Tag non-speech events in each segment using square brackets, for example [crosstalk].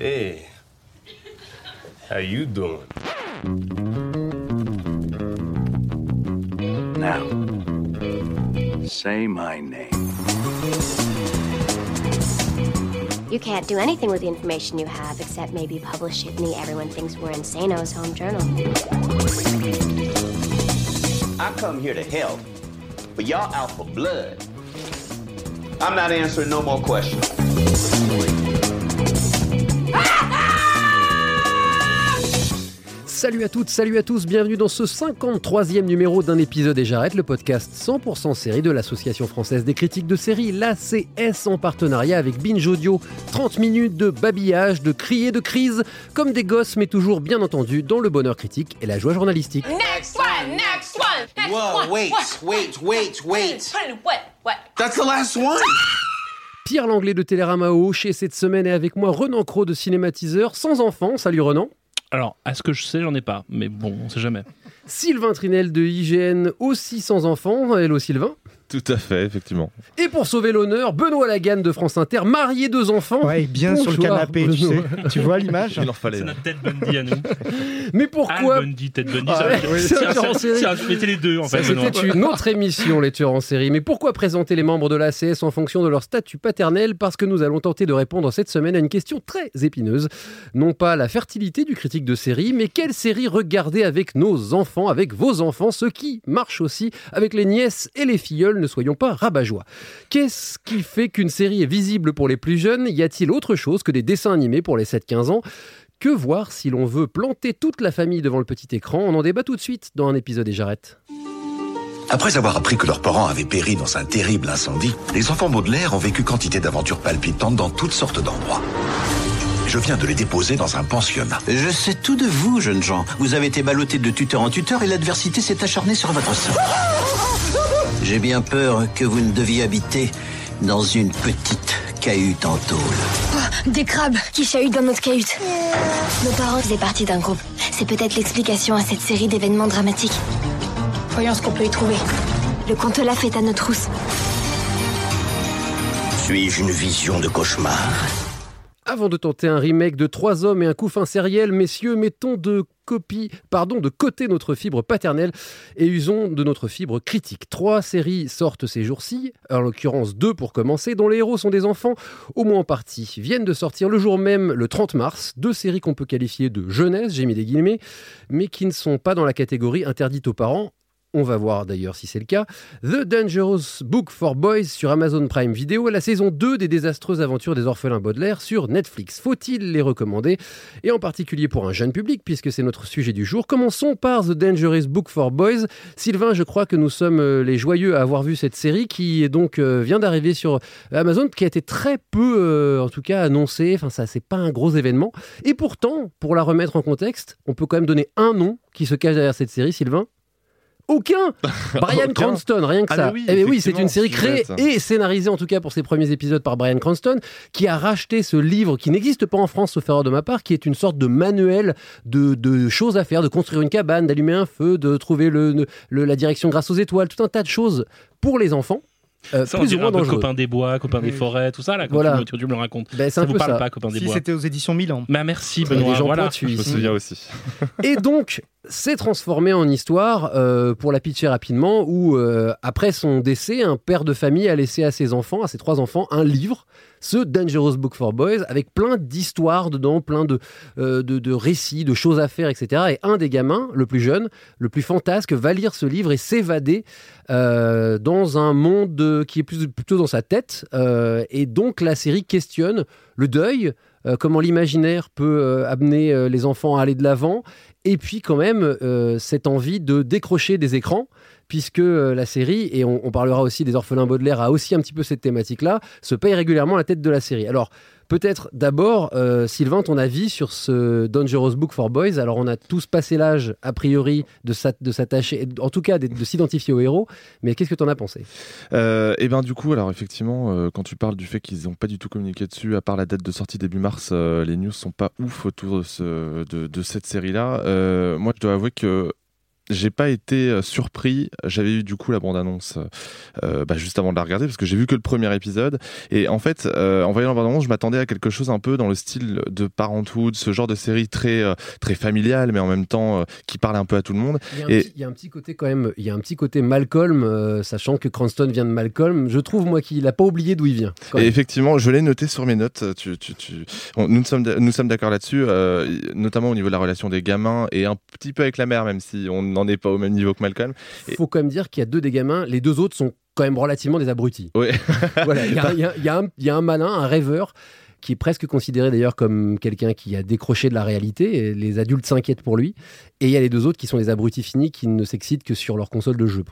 Hey, how you doing? Now, say my name. You can't do anything with the information you have except maybe publish it in the Everyone Thinks We're Insano's home journal. I come here to help, but y'all out for blood. I'm not answering no more questions. Salut à toutes, salut à tous, bienvenue dans ce 53e numéro d'un épisode et j'arrête le podcast 100% série de l'Association française des critiques de séries, l'ACS en partenariat avec Binge Audio. 30 minutes de babillage, de cris et de crises, comme des gosses mais toujours bien entendu dans le bonheur critique et la joie journalistique. Next one, next one, next Whoa, one. wait, wait, wait, wait. What, what? That's the last one. Pierre Langlais de Télérama chez cette semaine est avec moi Renan Cro de Cinématiseur, sans enfant, salut Renan. Alors, à ce que je sais, j'en ai pas, mais bon, on sait jamais. Sylvain Trinel de IGN, aussi sans enfant, hello Sylvain. Tout à fait, effectivement. Et pour sauver l'honneur, Benoît Lagan de France Inter, marié deux enfants. Ouais, bien sur le canapé, tu sais. Tu vois l'image Il en fallait. C'est notre Ted Bundy à nous. [laughs] Mais Al pourquoi Bundy, Ted Bundy, Ah ça, ouais, c'est un mettez les deux, en Ça, fait. C'était une autre émission, les tueurs en série. Mais pourquoi présenter les membres de l'ACS en fonction de leur statut paternel? Parce que nous allons tenter de répondre cette semaine à une question très épineuse. Non pas la fertilité du critique de série, mais quelle série regarder avec nos enfants, avec vos enfants, ce qui marche aussi avec les nièces et les filleuls, ne soyons pas rabat-joie. Qu'est-ce qui fait qu'une série est visible pour les plus jeunes? Y a-t-il autre chose que des dessins animés pour les 7-15 ans? Que voir si l'on veut planter toute la famille devant le petit écran? On en débat tout de suite dans un épisode et j'arrête. Après avoir appris que leurs parents avaient péri dans un terrible incendie, les enfants Baudelaire ont vécu quantité d'aventures palpitantes dans toutes sortes d'endroits. Je viens de les déposer dans un pensionnat. Je sais tout de vous, jeunes gens. Vous avez été ballottés de tuteur en tuteur et l'adversité s'est acharnée sur votre sort. [laughs] J'ai bien peur que vous ne deviez habiter dans une petite cahute en tôle. Des crabes qui chahutent dans notre cahute. Nos parents faisaient partie d'un groupe. C'est peut-être l'explication à cette série d'événements dramatiques. Voyons ce qu'on peut y trouver. Le conte Olaf est à nos trousses. Suis-je une vision de cauchemar? Avant de tenter un remake de Trois hommes et un couffin sériel, messieurs, mettons de copie, pardon, de côté notre fibre paternelle et usons de notre fibre critique. Trois séries sortent ces jours-ci, en l'occurrence deux pour commencer, dont les héros sont des enfants, au moins en partie, viennent de sortir le jour même, le 30 mars, deux séries qu'on peut qualifier de jeunesse, j'ai mis des guillemets, mais qui ne sont pas dans la catégorie interdite aux parents. On va voir d'ailleurs si c'est le cas. The Dangerous Book for Boys sur Amazon Prime Video, la saison 2 des désastreuses aventures des orphelins Baudelaire sur Netflix. Faut-il les recommander? Et en particulier pour un jeune public, puisque c'est notre sujet du jour. Commençons par The Dangerous Book for Boys. Sylvain, je crois que nous sommes euh, les joyeux à avoir vu cette série qui est donc euh, vient d'arriver sur Amazon, qui a été très peu, euh, en tout cas, annoncée. Enfin, ça, c'est pas un gros événement. Et pourtant, pour la remettre en contexte, on peut quand même donner un nom qui se cache derrière cette série, Sylvain. Aucun [laughs] Brian Aucun. Cranston, rien que Ah, ça. mais oui, Eh oui, c'est une série créée et scénarisée en tout cas pour ses premiers épisodes par Brian Cranston, qui a racheté ce livre qui n'existe pas en France, sauf erreur de ma part, qui est une sorte de manuel de, de choses à faire, de construire une cabane, d'allumer un feu, de trouver le, le- la direction grâce aux étoiles, tout un tas de choses pour les enfants. Euh, Ça, on dirait un peu copain des bois, copain des forêts, tout ça, là, quand Voilà. tu, me, tu me le racontes. Ben, c'est Ça un vous peu parle ça. pas, copain des Si bois c'était aux éditions Milan. Bah, merci, Benoît. gens Voilà. Je me souviens aussi. [laughs] Et donc, c'est transformé en histoire, euh, pour la pitcher rapidement, où euh, après son décès, un père de famille a laissé à ses enfants, à ses trois enfants, un livre, ce Dangerous Book for Boys, avec plein d'histoires dedans, plein de, euh, de, de récits, de choses à faire, etc. Et un des gamins, le plus jeune, le plus fantasque, va lire ce livre et s'évader euh, dans un monde qui est plus, plutôt dans sa tête. Euh, et donc, la série questionne le deuil, comment l'imaginaire peut amener les enfants à aller de l'avant, et puis quand même cette envie de décrocher des écrans, puisque euh, la série, et on, parlera aussi des orphelins Baudelaire, a aussi un petit peu cette thématique-là, se paye régulièrement la tête de la série. Alors, peut-être d'abord, euh, Sylvain, ton avis sur ce Dangerous Book for Boys. Alors, on a tous passé l'âge, a priori, de s'at- de s'attacher, en tout cas de, de s'identifier aux héros, mais qu'est-ce que tu en as pensé? Euh, et ben du coup, alors effectivement, quand tu parles du fait qu'ils n'ont pas du tout communiqué dessus, à part la date de sortie début mars, les news sont pas ouf autour de, de, cette série-là. Moi, je dois avouer que j'ai pas été euh, surpris. J'avais eu du coup la bande-annonce euh, bah, juste avant de la regarder parce que j'ai vu que le premier épisode. Et en fait, euh, en voyant la bande-annonce, je m'attendais à quelque chose un peu dans le style de Parenthood, ce genre de série très euh, très familiale, mais en même temps qui parle un peu à tout le monde. Il y, a un Et petit, il y a un petit côté quand même, il y a un petit côté Malcolm, sachant que Cranston vient de Malcolm. Je trouve moi qu'il a pas oublié d'où il vient. Et effectivement, je l'ai noté sur mes notes. Tu, tu, tu... on- nous sommes, nous sommes d'accord là-dessus, notamment au niveau de la relation des gamins et un petit peu avec la mère, même si on n'en est pas au même niveau que Malcolm. Et- Faut quand même dire qu'il y a deux des gamins, les deux autres sont quand même relativement des abrutis. [laughs] Voilà, il y, a- il y il y un- il y a un malin, un rêveur qui est presque considéré d'ailleurs comme quelqu'un qui a décroché de la réalité, et les adultes s'inquiètent pour lui, et il y a les deux autres qui sont des abrutis finis qui ne s'excitent que sur leur console de jeu.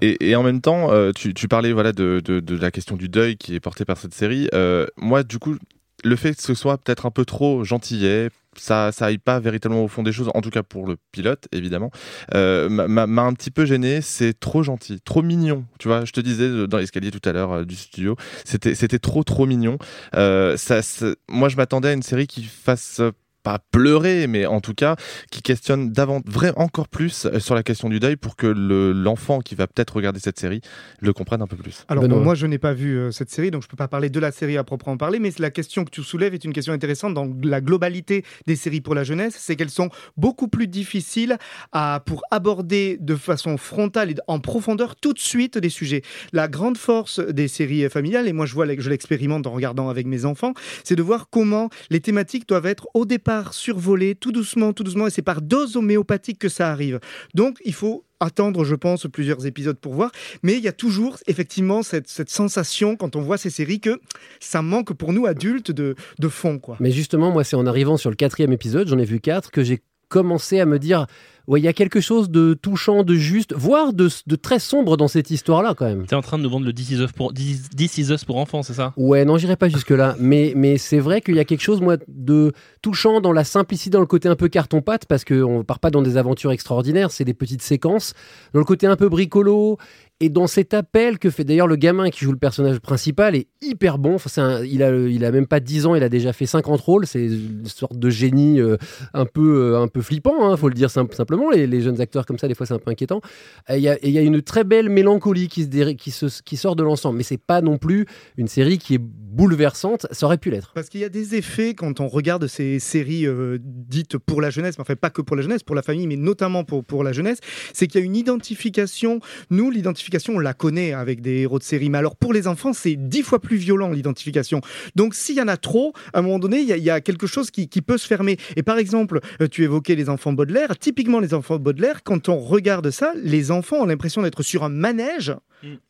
Et, et en même temps, euh, tu, tu parlais voilà de, de, de la question du deuil qui est portée par cette série. Euh, moi, du coup, le fait que ce soit peut-être un peu trop gentillet, ça, ça pas véritablement au fond des choses, en tout cas pour le pilote, évidemment, euh, m'a- un petit peu gêné. C'est trop gentil, trop mignon. Tu vois, je te disais euh, dans l'escalier tout à l'heure euh, du studio, c'était c'était trop trop mignon. Ça, moi, je m'attendais à une série qui fasse pas pleurer, mais en tout cas qui questionne davantage, vraiment encore plus euh, sur la question du deuil pour que le- l'enfant qui va peut-être regarder cette série le comprenne un peu plus. Alors Benoît. moi je n'ai pas vu euh, cette série, donc je peux pas parler de la série à proprement parler, mais la question que tu soulèves est une question intéressante dans la globalité des séries pour la jeunesse, c'est qu'elles sont beaucoup plus difficiles à, pour aborder de façon frontale et en profondeur tout de suite des sujets. La grande force des séries familiales, et moi je vois, je l'expérimente en regardant avec mes enfants, c'est de voir comment les thématiques doivent être au départ survolées tout doucement, tout doucement, et c'est par dose homéopathique que ça arrive. Donc il faut attendre, je pense, plusieurs épisodes pour voir. Mais il y a toujours effectivement cette, cette sensation quand on voit ces séries que ça manque pour nous adultes de, de fond. Quoi. Mais justement, moi, c'est en arrivant sur le quatrième épisode, j'en ai vu quatre, que j'ai commencé à me dire, ouais, il y a quelque chose de touchant, de juste, voire de, de très sombre dans cette histoire-là, quand même. T'es en train de nous vendre le This Is Us pour, This This Is Us pour enfants, c'est ça? Ouais, non, j'irai pas jusque-là. Mais, mais c'est vrai qu'il y a quelque chose, moi, de touchant dans la simplicité, dans le côté un peu carton-pâte, parce qu'on part pas dans des aventures extraordinaires, c'est des petites séquences. Dans le côté un peu bricolo, et dans cet appel que fait d'ailleurs le gamin qui joue le personnage principal est hyper bon. Enfin, il, a, il a même pas 10 ans, il a déjà fait 50 rôles. C'est une sorte de génie euh, un, peu, euh, un peu flippant, hein, faut le dire sim- simplement. Les, jeunes acteurs comme ça, des fois, c'est un peu inquiétant. Il y, a- une très belle mélancolie qui, se, qui, se- qui sort de l'ensemble. Mais c'est pas non plus une série qui est bouleversante. Ça aurait pu l'être. Parce qu'il y a des effets quand on regarde ces séries euh, dites pour la jeunesse, mais enfin pas que pour la jeunesse, pour la famille, mais notamment pour, pour la jeunesse, c'est qu'il y a une identification. Nous, l'identification, on la connaît avec des héros de série, mais alors pour les enfants, c'est dix fois plus violent l'identification. Donc s'il y en a trop, à un moment donné, il y a, il y a quelque chose qui, qui peut se fermer. Et par exemple, euh, tu évoquais les enfants Baudelaire. Typiquement, les enfants Baudelaire, quand on regarde ça, les enfants ont l'impression d'être sur un manège,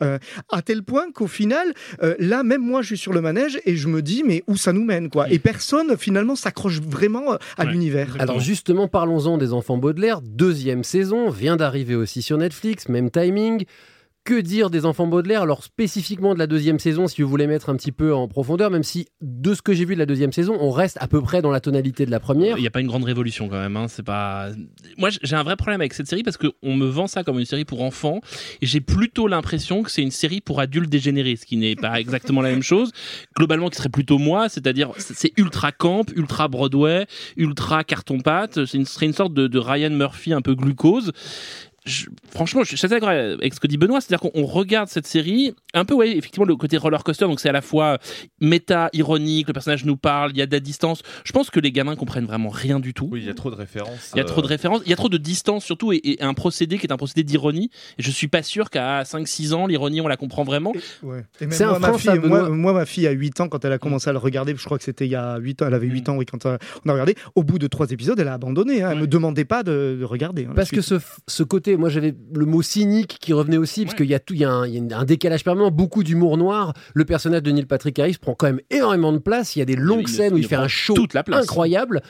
euh, à tel point qu'au final, euh, là, même moi, je suis sur le manège et je me dis, mais où ça nous mène, quoi? Et personne, finalement, s'accroche vraiment à Ouais. l'univers. Alors justement, parlons-en des enfants Baudelaire. Deuxième saison vient d'arriver aussi sur Netflix, même timing. Que dire des enfants Baudelaire Alors spécifiquement de la deuxième saison, si vous voulez mettre un petit peu en profondeur, même si de ce que j'ai vu de la deuxième saison, on reste à peu près dans la tonalité de la première. Il n'y a pas une grande révolution quand même. Hein. C'est pas. Moi, j'ai un vrai problème avec cette série parce qu'on me vend ça comme une série pour enfants et j'ai plutôt l'impression que c'est une série pour adultes dégénérés, ce qui n'est pas [laughs] exactement la même chose. Globalement, qui serait plutôt moi, c'est-à-dire c'est ultra camp, ultra Broadway, ultra carton pâte. C'est une, serait une sorte de, de Ryan Murphy un peu glucose. Je- franchement, je suis assez d'accord avec ce que dit Benoît, c'est-à-dire qu'on on regarde cette série, un peu, ouais, effectivement, le côté roller coaster, donc c'est à la fois méta, ironique, le personnage nous parle, il y a de la distance. Je pense que les gamins comprennent vraiment rien du tout. Oui, il y a trop de références. Il y a trop de euh, références, il y a trop de distance surtout, et, et un procédé qui est un procédé d'ironie. Et je suis pas sûr qu'à 5-6 ans, l'ironie, on la comprend vraiment. Ouais. Et même C'est moi, un ma fille, moi, ma fille a 8 ans quand elle a commencé à le regarder, je crois que c'était il y a 8 ans, elle avait 8 ans, oui, quand euh, on a regardé. Au bout de 3 épisodes, elle a abandonné. hein. Elle me demandait pas de, de regarder. hein, Parce que ce, ce côté, moi j'avais le mot cynique qui revenait aussi, parce qu'il y a tout, il y a, un, y a un décalage permanent, beaucoup d'humour noir. Le personnage de Neil Patrick Harris prend quand même énormément de place. Il y a des longues il- scènes où il, il fait un show toute la place. incroyable.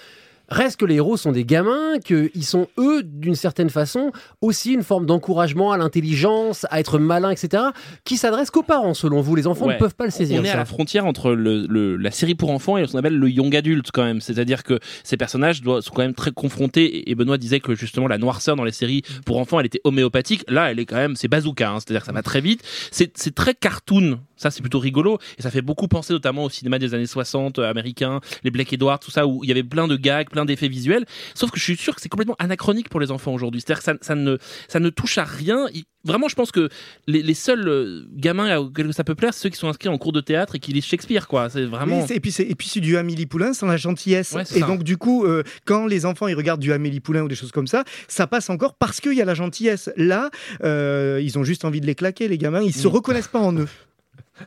Reste que les héros sont des gamins, qu'ils sont eux, d'une certaine façon, aussi une forme d'encouragement à l'intelligence, à être malin, etc., qui s'adresse qu'aux parents, selon vous. Les enfants Ouais. ne peuvent pas le saisir. On est à ça. la frontière entre le, le- la série pour enfants et ce qu'on appelle le young adulte quand même. C'est-à-dire que ces personnages doivent, sont quand même très confrontés. Et- Benoît disait que justement la noirceur dans les séries pour enfants, elle était homéopathique. Là, elle est quand même, c'est bazooka. hein. C'est-à-dire que ça va très vite. C'est très cartoon. Ça, c'est plutôt rigolo. Et ça fait beaucoup penser notamment au cinéma des années 60 euh, américain, les Black Edwards, tout ça, où il y avait plein de gags, plein d'effets visuels. Sauf que je suis sûr que c'est complètement anachronique pour les enfants aujourd'hui. C'est-à-dire que ça, ça ne, ça ne touche à rien. Il- Vraiment, je pense que les, les seuls euh, gamins auxquels ça peut plaire, c'est ceux qui sont inscrits en cours de théâtre et qui lisent Shakespeare, quoi. C'est vraiment. Oui, et puis c'est et puis c'est du Amélie Poulain sans la gentillesse. Ouais, et ça. donc du coup, euh, quand les enfants ils regardent du Amélie Poulain ou des choses comme ça, ça passe encore parce qu'il y a la gentillesse. Là, euh, ils ont juste envie de les claquer, les gamins. Ils Mm. se reconnaissent pas en eux.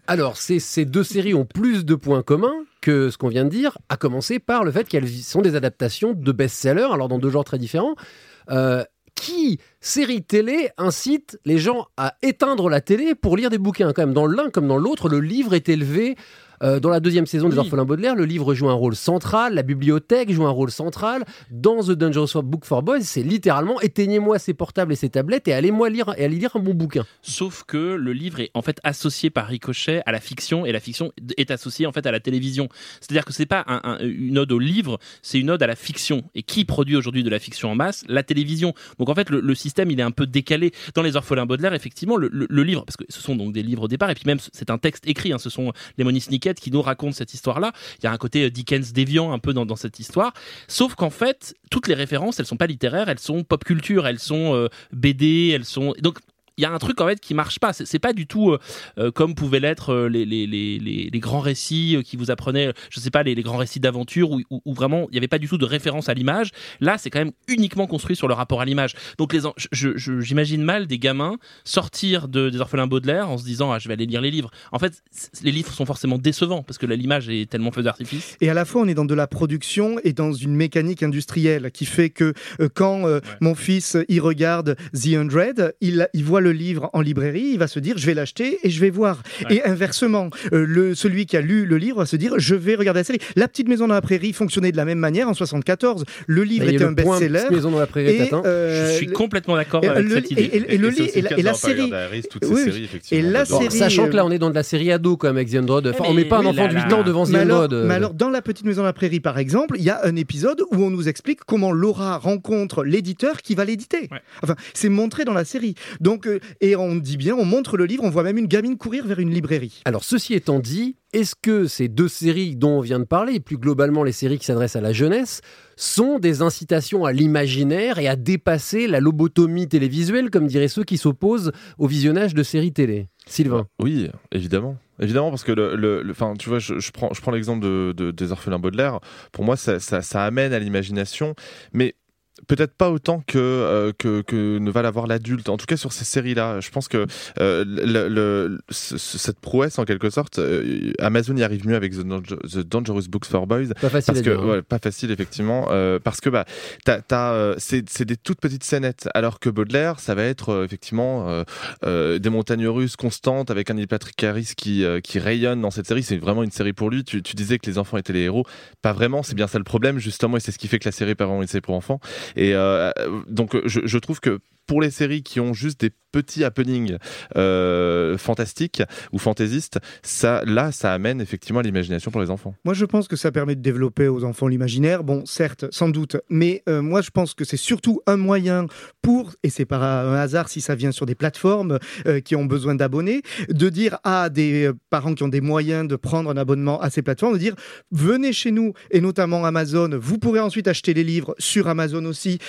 Alors, ces, ces deux séries ont plus de points communs que ce qu'on vient de dire, à commencer par le fait qu'elles sont des adaptations de best-sellers, alors dans deux genres très différents. Euh, qui, série télé, incite les gens à éteindre la télé pour lire des bouquins Quand même, dans l'un comme dans l'autre, le livre est élevé. Euh, dans la deuxième saison des. Orphelins Baudelaire, le livre joue un rôle central, la bibliothèque joue un rôle central. Dans The Dangerous Book for Boys, c'est littéralement éteignez-moi ces portables et ces tablettes et allez-moi lire et allez lire un bon bouquin. Sauf que le livre est en fait associé par ricochet à la fiction et la fiction est associée en fait à la télévision. C'est-à-dire que c'est pas un- un- une ode au livre, c'est une ode à la fiction. Et qui produit aujourd'hui de la fiction en masse? La télévision. Donc en fait le, le système il est un peu décalé. Dans les orphelins Baudelaire, effectivement, le, le- le livre, parce que ce sont donc des livres au départ, et puis même c'est un texte écrit, hein, ce sont les Moni Qui nous racontent cette histoire-là. Il y a un côté euh, Dickens déviant un peu dans, cette histoire. Sauf qu'en fait, toutes les références, elles sont pas littéraires, elles sont pop culture, elles sont euh, BD, elles sont. Donc y a un truc en fait qui marche pas. C'est pas du tout euh, euh, comme pouvaient l'être euh, les, les, les, les, grands récits qui vous apprenaient, je sais pas, les, grands récits d'aventure où, où- où vraiment il n'y avait pas du tout de référence à l'image. Là, c'est quand même uniquement construit sur le rapport à l'image. Donc les, j'imagine mal des gamins sortir de, des orphelins Baudelaire en se disant ah je vais aller lire les livres. En fait, les livres sont forcément décevants parce que l'image est tellement feu d'artifice. Et à la fois, on est dans de la production et dans une mécanique industrielle qui fait que euh, quand euh, mon fils il regarde The Hundred, il, il voit le livre en librairie, il va se dire je vais l'acheter et je vais voir. Ouais. Et inversement, euh, le, celui qui a lu le livre va se dire je vais regarder la série. La petite maison dans la prairie fonctionnait de la même manière en 74. Le livre était le un best-seller. Maison dans la prairie euh, je suis le- complètement d'accord et avec le- cette idée. et- et- et le aussi et le la, série. Harris, Oui, séries, et la. Bon, série, sachant que là, euh, on est dans de la série ado quand même avec The Android. Enfin, on met pas un enfant de 8 là. ans devant The Mais alors, Android. euh. mais alors, dans La Petite Maison dans la Prairie, par exemple, il y a un épisode où on nous explique comment Laura rencontre l'éditeur qui va l'éditer. Ouais. Enfin, c'est montré dans la série. Donc, et on dit bien, on montre le livre, on voit même une gamine courir vers une librairie. Alors, ceci étant dit, est-ce que ces deux séries dont on vient de parler, et plus globalement les séries qui s'adressent à la jeunesse, sont des incitations à l'imaginaire et à dépasser la lobotomie télévisuelle, comme diraient ceux qui s'opposent au visionnage de séries télé? Sylvain Oui, évidemment. Évidemment, parce que le, le, le- enfin, tu vois, je, je prends, je prends l'exemple de, de- des orphelins Baudelaire. Pour moi, ça, ça, ça amène à l'imagination, mais peut-être pas autant que, euh, que, que ne va l'avoir l'adulte. En tout cas, sur ces séries-là, je pense que euh, le, le- cette prouesse, en quelque sorte, euh, Amazon y arrive mieux avec The, Danger- The Dangerous Books for Boys. Pas facile Parce à que, dire. hein. ouais, pas facile, effectivement. parce que bah, c'est des toutes petites scénettes. Alors que Baudelaire, ça va être effectivement des montagnes russes constantes avec un Neil Patrick Harris qui, qui rayonne dans cette série. C'est vraiment une série pour lui. Tu, tu disais que les enfants étaient les héros. Pas vraiment, c'est bien ça le problème, justement, et c'est ce qui fait que la série pas vraiment une série pour enfants. Et euh, donc, je, je trouve que pour les séries qui ont juste des petits happenings euh, fantastiques ou fantaisistes, ça, là, ça amène effectivement à l'imagination pour les enfants. Moi, je pense que ça permet de développer aux enfants l'imaginaire. Bon, certes, sans doute, mais euh, moi, je pense que c'est surtout un moyen pour, et c'est par un hasard si ça vient sur des plateformes euh, qui ont besoin d'abonnés, de dire à des parents qui ont des moyens de prendre un abonnement à ces plateformes, de dire venez chez nous, et notamment Amazon, vous pourrez ensuite acheter les livres sur Amazon aussi,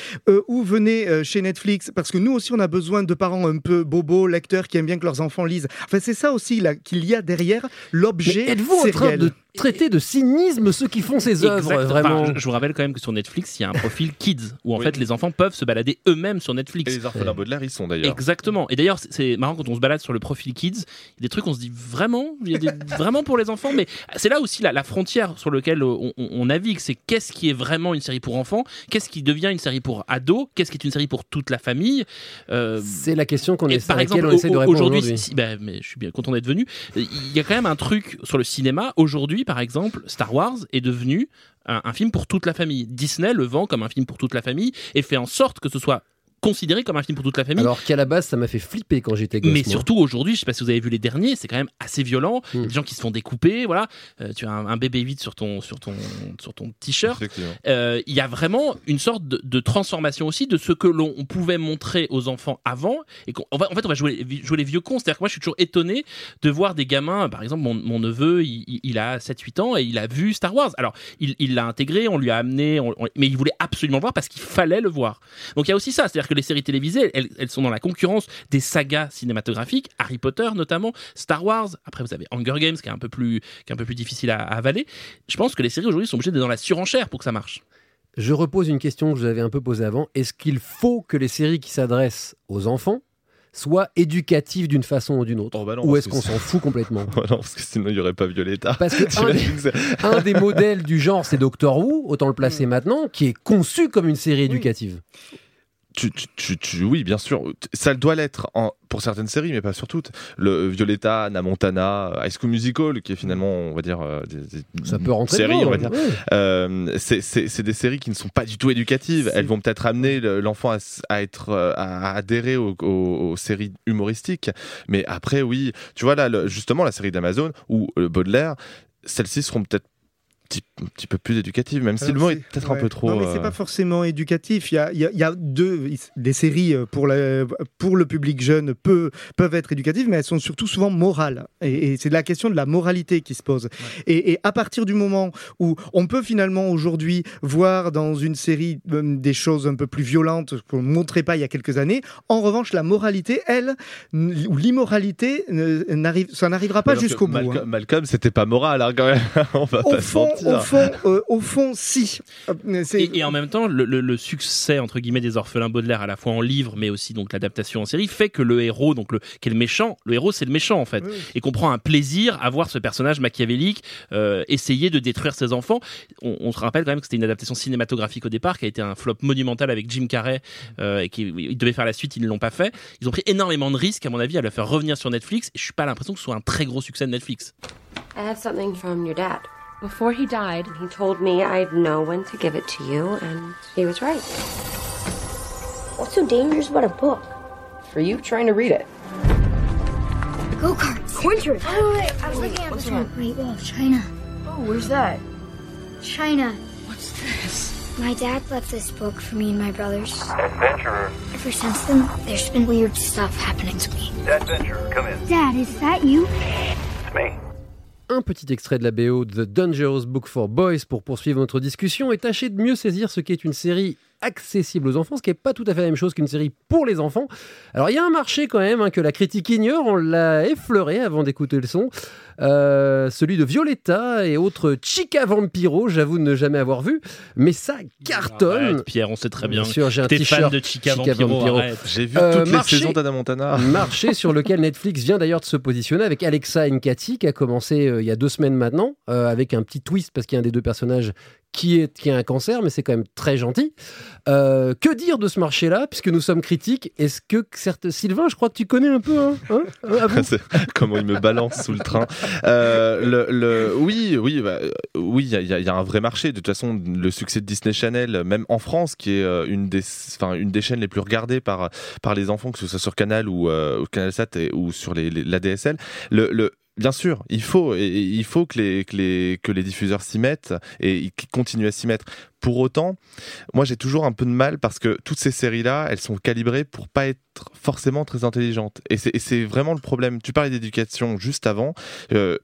ou venez chez Netflix, parce que nous aussi, on a besoin de parents un peu bobos, lecteurs, qui aiment bien que leurs enfants lisent. Enfin, c'est ça aussi qu'il y a derrière l'objet. Êtes-vous en train sériel. de traiter de cynisme ceux qui font ces œuvres vraiment Enfin, je, je vous rappelle quand même que sur Netflix, il y a un profil kids où en Oui. fait les enfants peuvent se balader eux-mêmes sur Netflix. Et les orphelins Baudelaire, ils sont d'ailleurs. Exactement. Et d'ailleurs, c'est- marrant quand on se balade sur le profil kids, il y a des trucs on se dit vraiment, il y a des, [laughs] vraiment pour les enfants. Mais c'est là aussi la, la frontière sur laquelle on, on- on navigue. C'est qu'est-ce qui est vraiment une série pour enfants, qu'est-ce qui devient une série pour ados, qu'est-ce qui est une série pour toute la famille. Euh, C'est la question qu'on essaie, par exemple, on essaie de répondre aujourd'hui, aujourd'hui. si- bah, mais je suis bien content d'être venu. Il y a quand même un truc sur le cinéma. Aujourd'hui, par exemple, Star Wars est devenu un, un film pour toute la famille. Disney le vend comme un film pour toute la famille et fait en sorte que ce soit considéré comme un film pour toute la famille. Alors qu'à la base, ça m'a fait flipper quand j'étais gosse. Mais moi. surtout aujourd'hui, je sais pas si vous avez vu les derniers, c'est quand même assez violent. Il y a des gens qui se font découper, voilà. Euh, tu as un, un bébé vide sur ton sur ton sur ton t-shirt. Euh, Il y a vraiment une sorte de, de transformation aussi de ce que l'on on pouvait montrer aux enfants avant et qu'on- on va, en fait on va jouer, jouer les vieux cons. C'est-à-dire que moi je suis toujours étonné de voir des gamins, par exemple mon, mon neveu, il, il- il a 7-8 ans et il a vu Star Wars. Alors il il l'a intégré, on lui a amené, on- on- mais il voulait absolument le voir parce qu'il fallait le voir. Donc il y a aussi ça, c'est-à-dire que les séries télévisées, elles, elles sont dans la concurrence des sagas cinématographiques, Harry Potter notamment, Star Wars. Après vous avez Hunger Games qui est un peu plus qui est un peu plus difficile à, à avaler. Je pense que les séries aujourd'hui sont obligées d'être dans la surenchère pour que ça marche. Je repose une question que je vous avais un peu posée avant. Est-ce qu'il faut que les séries qui s'adressent aux enfants soient éducatives d'une façon ou d'une autre Oh, bah non, Ou est-ce qu'on s'en fout complètement [laughs] non, parce que sinon il n'y aurait pas Violetta. Parce que [laughs] un des, c'est- un des [laughs] modèles du genre, c'est Doctor Who, autant le placer maintenant, qui est conçu comme une série éducative. Tu, tu, tu- oui, bien sûr. Ça doit l'être pour certaines séries, mais pas sur toutes. Le Violetta, Anna Montana, High School Musical, qui est finalement, on va dire, euh, des, des Ça peut rentrer séries, dedans, on va dire. ouais. Euh, c'est- des séries qui ne sont pas du tout éducatives. Elles vont peut-être amener le- l'enfant à, être, euh, à adhérer aux, aux- aux séries humoristiques. Mais après, oui, tu vois là, le- justement, la série d'Amazon ou Baudelaire, celles-ci seront peut-être petit- un petit peu plus éducatives, même si le mot est peut-être un peu trop. Non, mais c'est euh, pas forcément éducatif. Il y a, y a- y a deux des séries euh, pour, la- pour le public jeune peu, peuvent être éducatives, mais elles sont surtout souvent morales. Et, et c'est la question de la moralité qui se pose. Et, et à partir du moment où on peut finalement aujourd'hui voir dans une série euh, des choses un peu plus violentes qu'on ne montrait pas il y a quelques années, en revanche, la moralité, elle, ou l'immoralité, ça n'arrivera pas jusqu'au bout. Malcolm, hein. Malcolm, c'était pas moral, hein, quand même. [laughs] on va Au pas se fond. Au fond, euh, au fond, si. Et, et en même temps, le, le- le succès entre guillemets des orphelins Baudelaire, à la fois en livre, mais aussi donc l'adaptation en série, fait que le héros, donc le qui est le méchant, le héros c'est le méchant en fait, et qu'on prend un plaisir à voir ce personnage machiavélique euh, essayer de détruire ses enfants. On, on se rappelle quand même que c'était une adaptation cinématographique au départ, qui a été un flop monumental avec Jim Carrey, euh, et qui ils devaient faire la suite, ils ne l'ont pas fait. Ils ont pris énormément de risques, à mon avis, à le faire revenir sur Netflix. Et je suis pas l'impression que ce soit un très gros succès de Netflix. I have something from your dad. Before he died, he told me I'd know when to give it to you, and he was right. What's so dangerous about a book? For you trying to read it. Go karts. Corn trip. Oh, wait, I was looking at this one. Great Wall of China. Oh, where's that? China. What's this? My dad left this book for me and my brothers. Adventurer. Ever since then, there's been weird stuff happening to me. Adventurer, come in. Dad, is that you? It's me. Un petit extrait de la BO The Dangerous Book for Boys pour poursuivre notre discussion et tâcher de mieux saisir ce qu'est une série accessible aux enfants, ce qui n'est pas tout à fait la même chose qu'une série pour les enfants. Alors il y a un marché quand même hein, que la critique ignore, on l'a effleuré avant d'écouter le son, Euh, celui de Violetta et autres Chica Vampiro, j'avoue ne jamais avoir vu, mais ça cartonne. Arrête, Pierre, on sait très bien. Bien sûr, j'ai un t-shirt de Chica Vampiro, arrête. J'ai vu Euh, toutes les marché- saisons d'Anna Montana. [laughs] Marché sur lequel Netflix vient d'ailleurs de se positionner avec Alexa Nkati qui a commencé euh, il y a deux semaines maintenant euh, avec un petit twist parce qu'il y a un des deux personnages qui, est, qui un cancer mais c'est quand même très gentil. Euh, que dire de ce marché-là puisque nous sommes critiques? Est-ce que certes, Sylvain, je crois que tu connais un peu hein, hein Hein, [laughs] Comment il me balance sous le train. Euh, le, oui, oui, bah, oui, il y, a- un vrai marché. De toute façon, le succès de Disney Channel, même en France, qui est euh, une des, une des chaînes les plus regardées par par les enfants, que ce soit sur Canal ou, euh, Canal Sat ou sur la DSL. Bien sûr, il faut, que les, que les diffuseurs s'y mettent et qu'ils continuent à s'y mettre. Pour autant, moi j'ai toujours un peu de mal parce que toutes ces séries-là, elles sont calibrées pour pas être forcément très intelligentes. Et c'est vraiment le problème. Tu parlais d'éducation juste avant. Euh,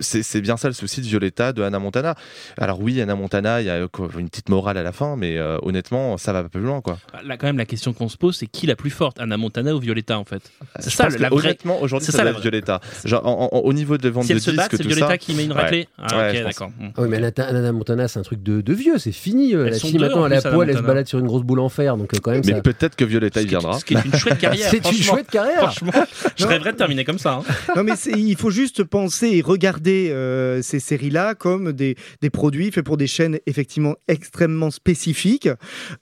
c'est c'est bien ça le souci de Violetta, de Hannah Montana. Alors oui, Hannah Montana, il y a une petite morale à la fin, mais euh, honnêtement, ça va pas plus loin. quoi. Là, quand même, la question qu'on se pose, c'est qui la plus forte, Anna Montana ou Violetta, en fait? C'est Je ça, la vraie. honnêtement, aujourd'hui, c'est ça, la. Violetta. Genre, en- en- au niveau des ventes Si de disques, c'est Violetta ça. qui met une Ouais. raclée? Ah, Ouais, ok, d'accord. Ah oui, mais Anna, Anna Montana, c'est un truc de, de vieux, c'est fini. euh, Elles La fille maintenant, à plus, Anna poil, elle se balade sur une grosse boule en fer, donc euh, quand même Mais peut-être que Violetta y viendra. Ce qui est une [laughs] chouette chouette carrière. C'est une chouette carrière. Franchement, je Non. rêverais de terminer comme ça. hein. Non, mais il faut juste penser et regarder euh, ces séries-là comme des, des produits faits pour des chaînes effectivement extrêmement spécifiques.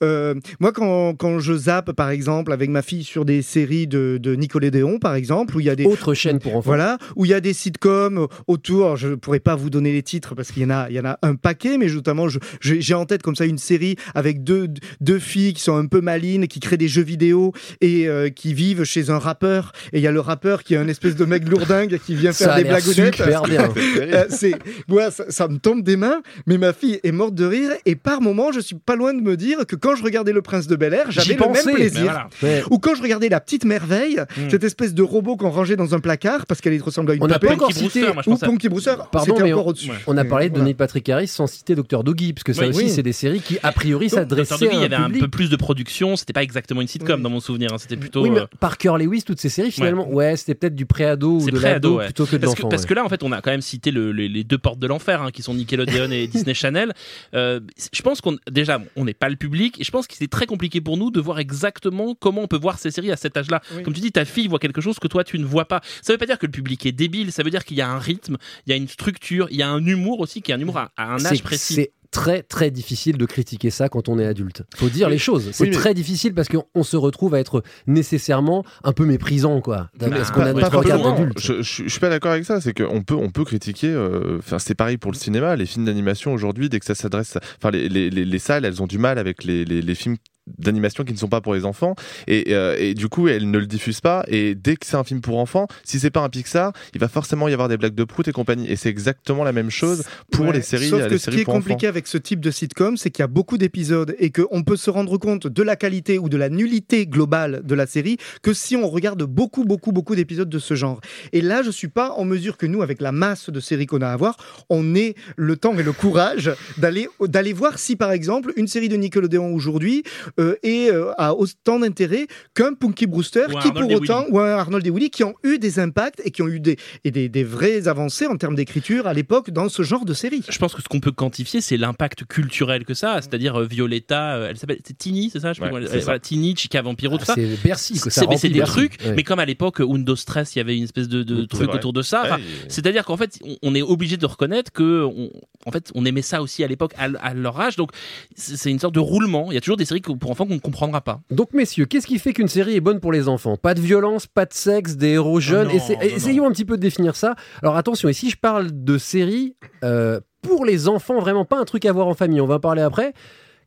Euh, moi, quand, quand je zappe, par exemple, avec ma fille sur des séries de, de Nickelodeon, par exemple, où il y a des... Autre chaîne pour enfants. Voilà, où il y a des sitcoms autour, je ne pourrais pas vous donner les titres parce qu'il y en a, il y en a un paquet, mais notamment, j'ai en tête comme ça une série avec deux, deux filles qui sont un peu malines, qui créent des jeux vidéo et euh, qui vivent chez un rappeur. Et il y a le rappeur qui est un espèce de mec lourdingue qui vient Ça faire a des blagounettes. super bien. [laughs] Euh, c'est, moi, ça, ça me tombe des mains, mais ma fille est morte de rire. Et par moments, je suis pas loin de me dire que quand je regardais Le Prince de Bel Air, j'avais le pensais, même plaisir. voilà. Ouais. Ou quand je regardais La Petite Merveille, Mm. cette espèce de robot qu'on rangeait dans un placard parce qu'elle ressemble à une On n'a poupée. pas encore cité. Ou Punky Brewster. Pardon, c'était mais encore on, au-dessus. on a parlé de Voilà. Neil Patrick Harris sans citer Dr Doggy, parce que ça Oui. aussi, Oui. c'est des séries qui, a priori, Dr. s'adressaient Doggy, à il y avait un peu plus de production. C'était pas exactement une sitcom dans mon souvenir. hein. C'était plutôt. Oui, mais euh, Parker Lewis, toutes ces séries, finalement, ouais, c'était peut-être du pré-ado ou C'est de pré-ado, l'ado ouais. plutôt que de parce que, l'enfant. parce ouais. que là, en fait, on a quand même cité le- les, les deux portes de l'enfer, hein, qui sont Nickelodeon et [laughs] Disney Channel. Euh, je pense qu'on déjà, on n'est pas le public, et je pense que c'est très compliqué pour nous de voir exactement comment on peut voir ces séries à cet âge-là. Comme tu dis, ta fille voit quelque chose que toi tu ne vois pas. Ça veut pas dire que le public est débile. Ça veut dire qu'il y a un rythme, il y a une structure, il y a un humour aussi, qui est un humour à, à un âge C'est- précis. Très très difficile de critiquer ça quand on est adulte. Faut dire Oui. les choses. C'est Oui, mais- très difficile parce qu'on on se retrouve à être nécessairement un peu méprisant, quoi. Parce qu'on a Pas- pas regard forcément. d'adulte. Je, je, je suis pas d'accord avec ça. C'est qu'on peut, on peut critiquer. euh, Enfin, c'est pareil pour le cinéma. Les films d'animation aujourd'hui, dès que ça s'adresse, enfin, les, les, les, les salles, elles ont du mal avec les, les, les films d'animation qui ne sont pas pour les enfants et, euh, et du coup elles ne le diffusent pas et dès que c'est un film pour enfants si c'est pas un Pixar il va forcément y avoir des blagues de prout et compagnie et c'est exactement la même chose pour Ouais, les séries Sauf les que ce qui est compliqué enfants. avec ce type de sitcom, c'est qu'il y a beaucoup d'épisodes et qu'on peut se rendre compte de la qualité ou de la nullité globale de la série que si on regarde beaucoup, beaucoup, beaucoup d'épisodes de ce genre. Et là, je suis pas en mesure que nous, avec la masse de séries qu'on a à voir, on ait le temps et le courage d'aller d'aller voir si, par exemple, une série de Nickelodeon aujourd'hui euh, est, euh, a autant d'intérêt qu'un Punky Brewster Ou un qui, Arnold pour et autant, Willy. ou un Arnold et Willy, qui ont eu des impacts et qui ont eu des, et des, des vraies avancées en termes d'écriture à l'époque dans ce genre de série. Je pense que ce qu'on peut quantifier, c'est l'impact culturel que ça a. C'est-à-dire euh, Violetta, euh, elle s'appelle Tini, c'est ça, je Ouais, comment elle- c'est ça. Tini, Chica Vampiro, tout Ah, ça. c'est Bercy, que ça C'est des Bercy. trucs, Ouais. mais comme à l'époque, Windows Stress, il y avait une espèce de, truc vrai. autour de ça. Enfin, C'est-à-dire qu'en fait, on, on est obligé de reconnaître que, on, en fait, on aimait ça aussi à l'époque, à, à leur âge. Donc, c'est une sorte de roulement. Il y a toujours des séries que- pour enfants qu'on ne comprendra pas. Donc, messieurs, qu'est-ce qui fait qu'une série est bonne pour les enfants? Pas de violence, pas de sexe, des héros jeunes. non, Essa- non, essayons un petit peu de définir ça. Alors, attention, ici, je parle de séries euh, pour les enfants, vraiment pas un truc à voir en famille. On va en parler après.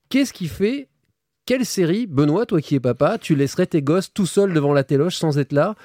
Qu'est-ce qui fait quelle série, Benoît, toi qui es papa, tu laisserais tes gosses tout seuls devant la téloche sans être là?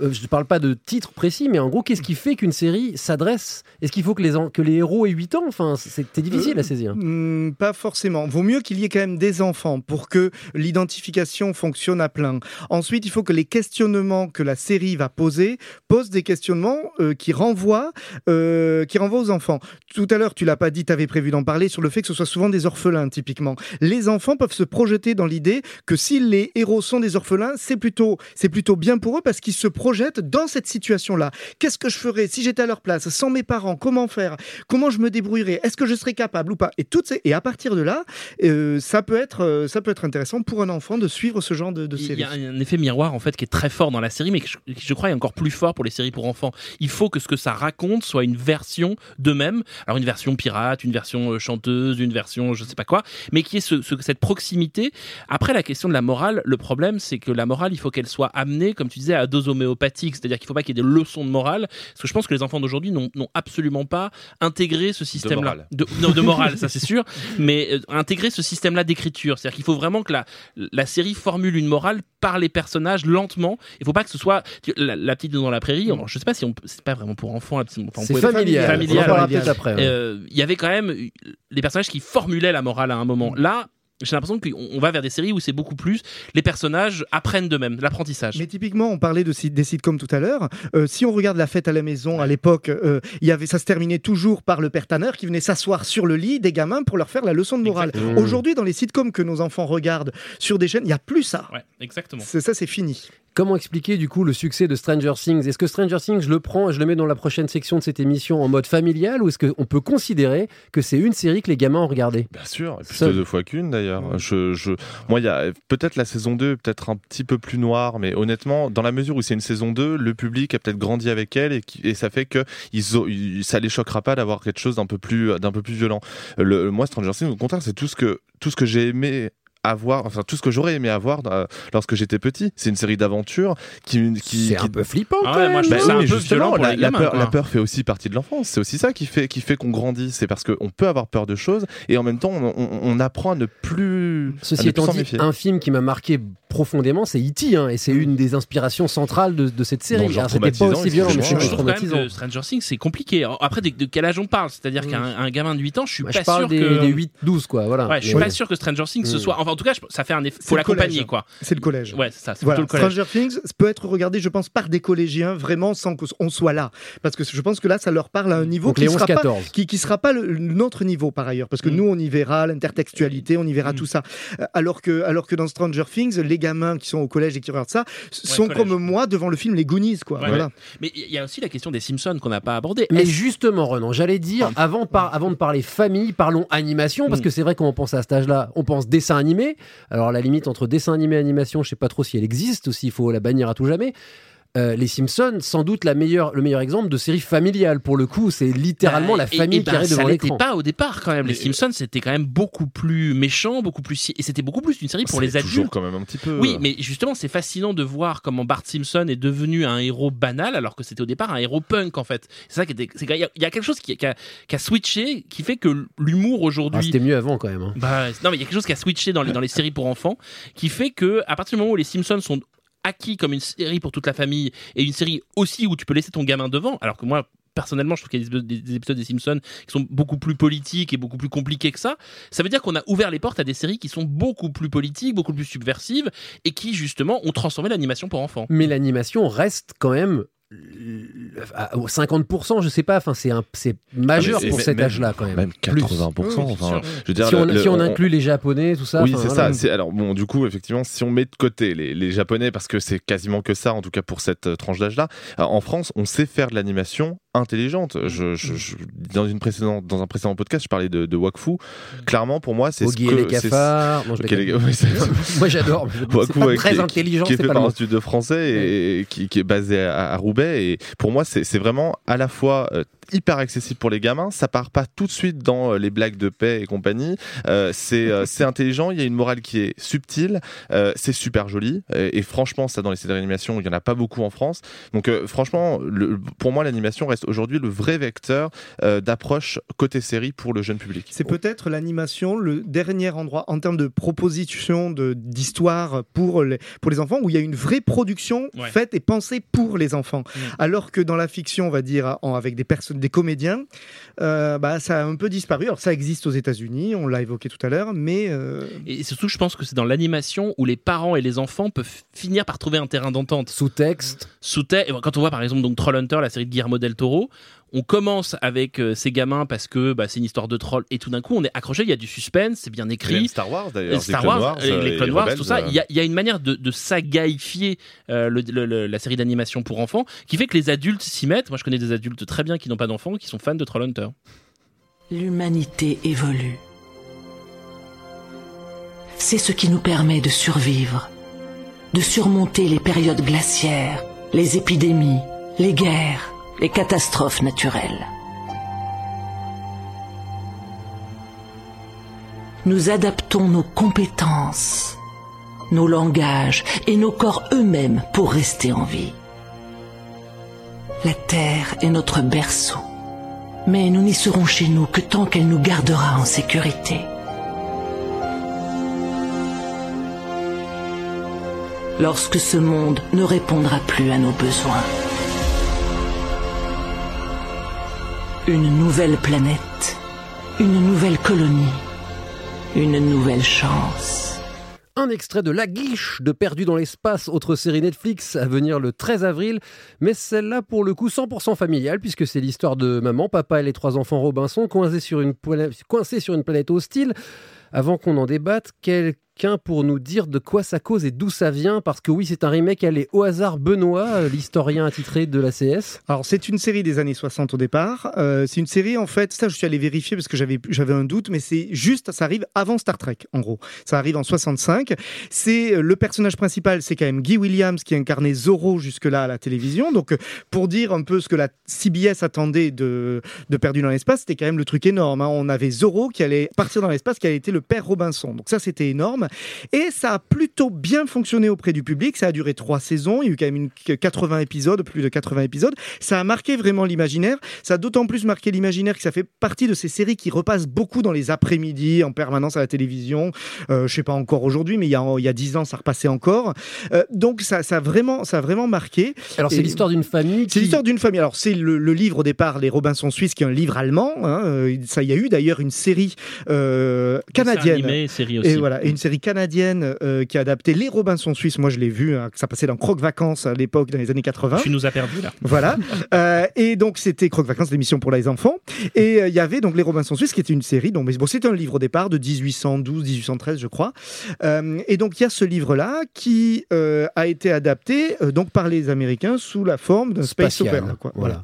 Euh, Je ne parle pas de titre précis, mais en gros, qu'est-ce qui fait qu'une série s'adresse? Est-ce qu'il faut que les, que les héros aient 8 ans? Enfin, c'était difficile à saisir. Hmm, pas forcément. Vaut mieux qu'il y ait quand même des enfants pour que l'identification fonctionne à plein. Ensuite, il faut que les questionnements que la série va poser posent des questionnements euh, qui renvoient, euh, qui renvoient aux enfants. Tout à l'heure, tu l'as pas dit, tu avais prévu d'en parler sur le fait que ce soit souvent des orphelins, typiquement. Les enfants peuvent se projeter dans l'idée que si les héros sont des orphelins, c'est plutôt, c'est plutôt bien pour eux parce qu'ils se projettent dans cette situation-là. Qu'est-ce que je ferais si j'étais à leur place, sans mes parents? Comment faire? Comment je me débrouillerais? Est-ce que je serais capable ou pas? Et toutes ces... et à partir de là, euh, ça peut être, euh, ça peut être intéressant pour un enfant de suivre ce genre de, de Il série. y a un effet miroir en fait qui est très fort dans la série, mais que je, je crois est encore plus fort pour les séries pour enfants. Il faut que ce que ça raconte soit une version d'eux-mêmes. Alors une version pirate, une version euh, chanteuse, une version je sais pas quoi, mais qui est ce, ce- cette proximité. Après la question de la morale, le problème c'est que la morale, il faut qu'elle soit amenée, comme tu disais, à dose homéopathique, c'est-à-dire qu'il faut pas qu'il y ait des leçons de morale, parce que je pense que les enfants d'aujourd'hui n'ont absolument pas intégré ce système-là. morale. De, non, de morale, ça c'est sûr, mais euh, intégrer ce système-là d'écriture. C'est-à-dire qu'il faut vraiment que la, la série formule une morale par les personnages lentement. Il faut pas que ce soit la, la petite dans la prairie. alors, je sais pas si on c'est pas vraiment pour enfants. la petite- enfin, C'est familial. familial, On en peut-être après, ouais. Euh, Il y avait quand même euh, les personnages qui formulaient la morale à un moment. Là. J'ai l'impression qu'on on va vers des séries où c'est beaucoup plus les personnages apprennent d'eux-mêmes, l'apprentissage. Mais typiquement, on parlait de des sitcoms tout à l'heure. Euh, si on regarde la fête à la maison à l'époque, euh, il y avait ça se terminait toujours par le père Tanner qui venait s'asseoir sur le lit des gamins pour leur faire la leçon de morale. Exactement. Aujourd'hui, dans les sitcoms que nos enfants regardent sur des chaînes, il y a plus ça. Ouais, exactement. C'est ça, c'est fini. Comment expliquer du coup le succès de Stranger Things? Est-ce que Stranger Things, je le prends, je le mets dans la prochaine section de cette émission en mode familial ou est-ce qu'on peut considérer que c'est une série que les gamins ont regardée? Bien sûr, et plus de deux fois qu'une d'ailleurs. Je, je, moi, il y a peut-être la saison 2, peut-être un petit peu plus noire, mais honnêtement, dans la mesure où c'est une saison 2, le public a peut-être grandi avec elle et, qui- et ça fait que ils, ont- ça les choquera pas d'avoir quelque chose d'un peu plus, d'un peu plus violent. Le, moi, Stranger Things, au contraire, c'est tout ce que, tout ce que j'ai aimé avoir, enfin tout ce que j'aurais aimé avoir euh, lorsque j'étais petit. C'est une série d'aventures qui, qui, C'est qui- un peu flippant Ah quand ouais, même. moi, je bah trouve ça oui, un peu violent pour la, les la gamins, peur, quoi. la peur fait aussi partie de l'enfance. C'est aussi ça qui fait, qui fait qu'on grandit. C'est parce qu'on peut avoir peur de choses et en même temps, on, on- on apprend à ne plus, Ceci ne plus étant dit, méfier. un film qui m'a marqué profondément, c'est E.T. hein, et c'est une des inspirations centrales de, de cette série. C'était pas aussi violent, mais c'est Je trouve quand traumatisant. même que Stranger Things, c'est compliqué. Après, de, de quel âge on parle? C'est-à-dire qu'un un gamin de 8 ans, je suis Moi, pas je parle sûr des, que. des 8-12, quoi. Voilà. Ouais, je suis pas sûr que Stranger Things ce Mm. soit. Enfin, en tout cas, ça fait un effet. C'est Faut l'accompagner, quoi. C'est le collège. Ouais, c'est ça. C'est Voilà, plutôt le collège. Stranger Things peut être regardé, je pense, par des collégiens, vraiment sans qu'on soit là. Parce que je pense que là, ça leur parle à un niveau Donc qui sera, pas, 11-14. qui, qui sera pas le- notre niveau par ailleurs. Parce que nous, on y verra l'intertextualité, on y verra tout ça. Euh, Alors que, alors que dans Stranger Things, les gamins qui sont au collège et qui regardent ça sont comme moi devant le film Les Goonies. Quoi. Ouais, voilà. ouais. Mais il y a aussi la question des Simpsons qu'on n'a pas abordée. Mais justement, Renan, j'allais dire, avant, par- avant de parler famille, parlons animation, parce Mm. que c'est vrai quand on pense à cet âge-là, on pense dessin animé. Alors, la limite entre dessin animé et animation, je sais pas trop si elle existe ou s'il faut la bannir à tout jamais. Euh, les Simpsons, sans doute la meilleure, le meilleur exemple de série familiale. Pour le coup, c'est littéralement Bah, la famille et ben, qui arrive devant Ça l'écran. pas au départ quand même. Les Simpsons, c'était quand même beaucoup plus méchant, beaucoup plus et c'était beaucoup plus une série pour C'est les toujours adultes. quand même un petit peu. Oui, mais justement, c'est fascinant de voir comment Bart Simpson est devenu un héros banal alors que c'était au départ un héros punk en fait. C'est ça qui était. c'est qu'il y y a quelque chose qui, qui a, qui a switché, qui fait que l'humour Ah, aujourd'hui. C'était mieux avant quand même. hein. Bah, non, mais il y a quelque chose qui a switché dans les, dans les séries pour enfants, qui fait que à partir du moment où les Simpsons sont acquis comme une série pour toute la famille et une série aussi où tu peux laisser ton gamin devant, alors que moi personnellement je trouve qu'il y a des, épisodes- des- Simpsons qui sont beaucoup plus politiques et beaucoup plus compliqués que ça, ça veut dire qu'on a ouvert les portes à des séries qui sont beaucoup plus politiques, beaucoup plus subversives et qui justement ont transformé l'animation pour enfants. Mais l'animation reste quand même au 50%, je sais pas. Enfin, c'est un- c'est majeur Ah, pour cet même- âge-là quand même. Même Plus. 80%. Oui, enfin, je veux dire, si, on, le- le- si on on- inclut les Japonais, tout ça. Oui, c'est voilà. ça. C'est- Alors, bon, du coup, effectivement, si on met de côté les, les Japonais, parce que c'est quasiment que ça, en tout cas pour cette euh, tranche d'âge-là, euh, en France, on sait faire de l'animation intelligente. Je, je- je- dans, une précédente, dans un précédent podcast, je parlais de, de Wakfu. Clairement, pour moi, c'est ce que. les cafards. Non, les [laughs] Moi j'adore. Wakfu, pas très qui- intelligent, qui est c'est fait pas par un studio français et, et qui, qui est basé à, à Roubaix. Et pour moi, c'est c'est vraiment à la fois euh, hyper accessible pour les gamins. Ça part pas tout de suite dans euh, les blagues de paix et compagnie. Euh, c'est euh, c'est intelligent. Il y a une morale qui est subtile. Euh, c'est super joli. Et, et franchement, ça dans les séries d'animation, il y en a pas beaucoup en France. Donc euh, franchement, le- pour moi, l'animation reste aujourd'hui le vrai vecteur euh, d'approche côté série pour le jeune public. C'est peut-être l'animation le dernier endroit en termes de proposition de- d'histoire pour les, pour les enfants où il y a une vraie production Ouais. faite et pensée pour les enfants. Mm. Alors que dans la fiction, on va dire, en- avec des personnes, des comédiens, euh, bah, ça a un peu disparu. Alors ça existe aux États-Unis, on l'a évoqué tout à l'heure, mais euh, Et surtout, je pense que c'est dans l'animation où les parents et les enfants peuvent finir par trouver un terrain d'entente. Sous-texte. Sous-texte. et Quand on voit par exemple donc Trollhunter, la série de Guillermo del Toro, on commence avec euh, ces gamins parce que bah, c'est une histoire de troll et tout d'un coup on est accroché, il y a du suspense, c'est bien écrit. même Star Wars d'ailleurs. Star les Clone Wars, euh, les et Clone Wars, Rebels, tout ça, euh, il y, a- il y a une manière de, de sagaifier euh, le- le- le- la série d'animation pour enfants qui fait que les adultes s'y mettent. Moi, je connais des adultes très bien qui n'ont pas d'enfants, qui sont fans de Trollhunter. L'humanité évolue. C'est ce qui nous permet de survivre, de surmonter les périodes glaciaires, les épidémies, les guerres, les catastrophes naturelles. Nous adaptons nos compétences, nos langages et nos corps eux-mêmes pour rester en vie. La Terre est notre berceau, mais nous n'y serons chez nous que tant qu'elle nous gardera en sécurité. Lorsque ce monde ne répondra plus à nos besoins. Une nouvelle planète, une nouvelle colonie, une nouvelle chance. Un extrait de La Guiche de Perdu dans l'espace, autre série Netflix à venir le 13 avril, mais celle-là pour le coup 100% familiale puisque c'est l'histoire de maman, papa et les trois enfants Robinson coincés sur une, planète hostile. Avant qu'on en débatte, quel quelqu'un pour nous dire de quoi ça cause et d'où ça vient Parce que oui, c'est un remake. Allez, au hasard, Benoît, euh, l'historien attitré de la CS. Alors, c'est une série des années 60 au départ. Euh, c'est une série, en fait, ça, je suis allé vérifier parce que j'avais, j'avais un doute, mais c'est juste, ça arrive avant Star Trek, en gros. Ça arrive en 65. C'est euh, le personnage principal, c'est quand même Guy Williams qui incarnait Zorro jusque-là à la télévision. Donc, pour dire un peu ce que la CBS attendait de, de Perdu dans l'espace, c'était quand même le truc énorme. hein. On avait Zorro qui allait partir dans l'espace, qui allait été le père Robinson. Donc, ça, c'était énorme. Et ça a plutôt bien fonctionné auprès du public. Ça a duré trois saisons. Il y a eu quand même une 80 épisodes, plus de 80 épisodes. Ça a marqué vraiment l'imaginaire. Ça a d'autant plus marqué l'imaginaire que ça fait partie de ces séries qui repassent beaucoup dans les après-midi, en permanence à la télévision. Euh, je sais pas encore aujourd'hui, mais il y a, il y a 10 ans, ça repassait encore. Euh, donc ça, ça, a vraiment, ça a vraiment marqué. Alors, c'est l'histoire d'une famille. c'est l'histoire d'une famille. Alors c'est le, le livre au départ, Les Robinson Suisses, qui est un livre allemand. hein. Euh, Ça, il y a eu d'ailleurs une série euh, canadienne. animé, série aussi. Et voilà, et une série canadienne euh, qui a adapté Les Robinson Suisses. Moi, je l'ai vu. hein, ça passait dans Croque Vacances à l'époque, dans les années 80. Tu nous as perdu là. Voilà. [laughs] Euh, et donc, c'était Croque Vacances, l'émission pour les enfants. Et euh, il y avait donc Les Robinson Suisses, qui était une série. Donc, mais bon, c'était un livre au départ de 1812, 1813, je crois. Euh, et donc, il y a ce livre-là qui euh, a été adapté euh, donc par les Américains sous la forme d'un space opera. Quoi. Voilà.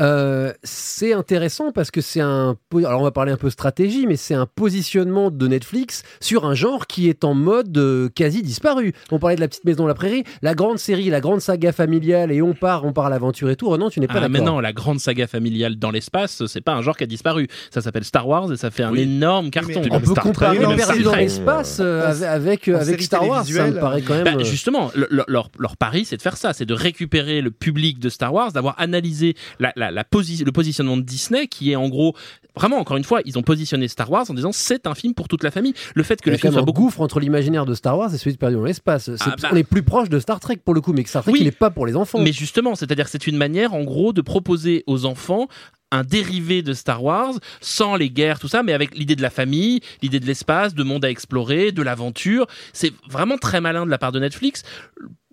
Euh, c'est intéressant parce que c'est un. Alors, on va parler un peu stratégie, mais c'est un positionnement de Netflix sur un genre qui est en mode euh, quasi disparu. On parlait de la petite maison de la prairie, la grande série, la grande saga familiale, et on part, on part à l'aventure et tout. Renan, tu n'es pas Ah, d'accord. mais non, la grande saga familiale dans l'espace, c'est pas un genre qui a disparu. Ça s'appelle Star Wars et ça fait un énorme carton. On peut comparer Trek, Perdu Star dans l'espace euh, avec, avec, Star Wars. Ça me paraît quand même. Bah, euh, justement, le- le- leur, leur pari, c'est de faire ça, c'est de récupérer le public de Star Wars, d'avoir analysé la, la, la posi- le positionnement de Disney, qui est en gros, vraiment, encore une fois, ils ont positionné Star Wars en disant c'est un film pour toute la famille. Le fait que le film soit un beaucoup gouffre entre l'imaginaire de Star Wars et celui de Perdu dans l'espace. C'est- Ah, bah. On est plus proche de Star Trek pour le coup, mais que Star Trek, Oui. il n'est pas pour les enfants. Mais justement, c'est-à-dire que c'est une manière, en gros, de proposer aux enfants un dérivé de Star Wars, sans les guerres, tout ça, mais avec l'idée de la famille, l'idée de l'espace, de monde à explorer, de l'aventure. C'est vraiment très malin de la part de Netflix.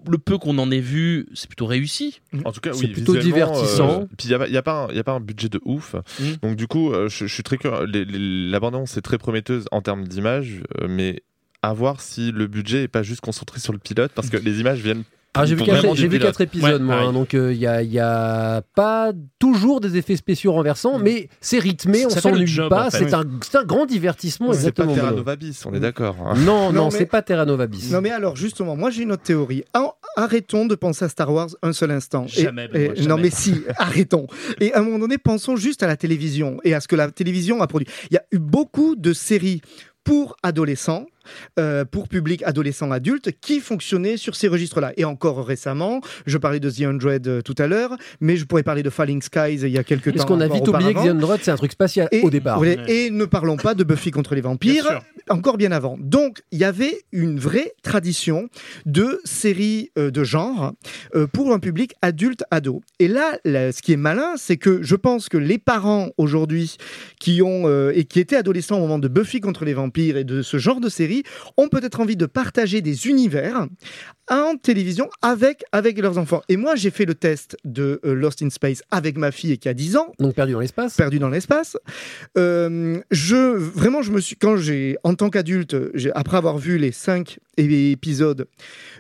Le peu qu'on en ait vu, c'est plutôt réussi. En tout cas, C'est oui, plutôt visuellement, divertissant. euh, puis il n'y a, pas- y a, pas un- y a pas un budget de ouf. Mm. Donc, du coup, euh, je, je suis très curieux. Les- les- La bande-annonce est très prometteuse en termes d'image, euh, mais à voir si le budget est pas juste concentré sur le pilote, parce que les images viennent. Ah, j'ai vu, quatre, épisodes, Ouais, moi. pareil. hein, donc, il n'y a, y a pas toujours des effets spéciaux renversants, mais c'est rythmé, on s'ennuie pas. en fait. C'est un, grand divertissement, C'est pas. Terra Bruno. Nova Bis, on est d'accord. hein. Non, non, Non, c'est pas Terra Nova Bis. Non mais alors justement, moi j'ai une autre théorie. En- arrêtons de penser à Star Wars un seul instant. Et- Jamais, et- non jamais. mais si, [laughs] arrêtons. Et à un moment donné, pensons juste à la télévision et à ce que la télévision a produit. Il y a eu beaucoup de séries pour adolescents. Euh, pour public adolescent adulte qui fonctionnaient sur ces registres-là. Et encore récemment, je parlais de The Undread euh, tout à l'heure, mais je pourrais parler de Falling Skies il y a quelques temps. Parce qu'on a vite oublié que. The Android, c'est un truc spatial Et, au départ. ouais, et ne parlons pas de Buffy contre les vampires, encore bien avant. Donc, il y avait une vraie tradition de séries euh, de genre euh, pour un public adulte-ado. Et là, là, ce qui est malin, c'est que je pense que les parents aujourd'hui qui ont euh, et qui étaient adolescents au moment de Buffy contre les vampires et de ce genre de séries ont peut-être envie de partager des univers en télévision avec, avec leurs enfants. Et moi, j'ai fait le test de euh, Lost in Space avec ma fille qui a 10 ans Donc perdu dans l'espace. perdu dans l'espace. Euh, je vraiment, je me suis quand j'ai en tant qu'adulte, après avoir vu les cinq é- épisodes,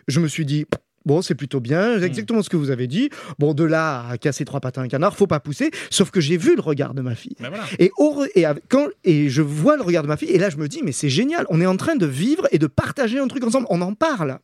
je me suis dit. Bon, c'est plutôt bien, c'est exactement ce que vous avez dit. Bon, de là à casser trois patins à un canard, faut pas pousser. Sauf que j'ai vu le regard de ma fille. Ben voilà. Et, au re- et, avec- quand, et je vois le regard de ma fille, et là je me dis, mais c'est génial, on est en train de vivre et de partager un truc ensemble, on en parle.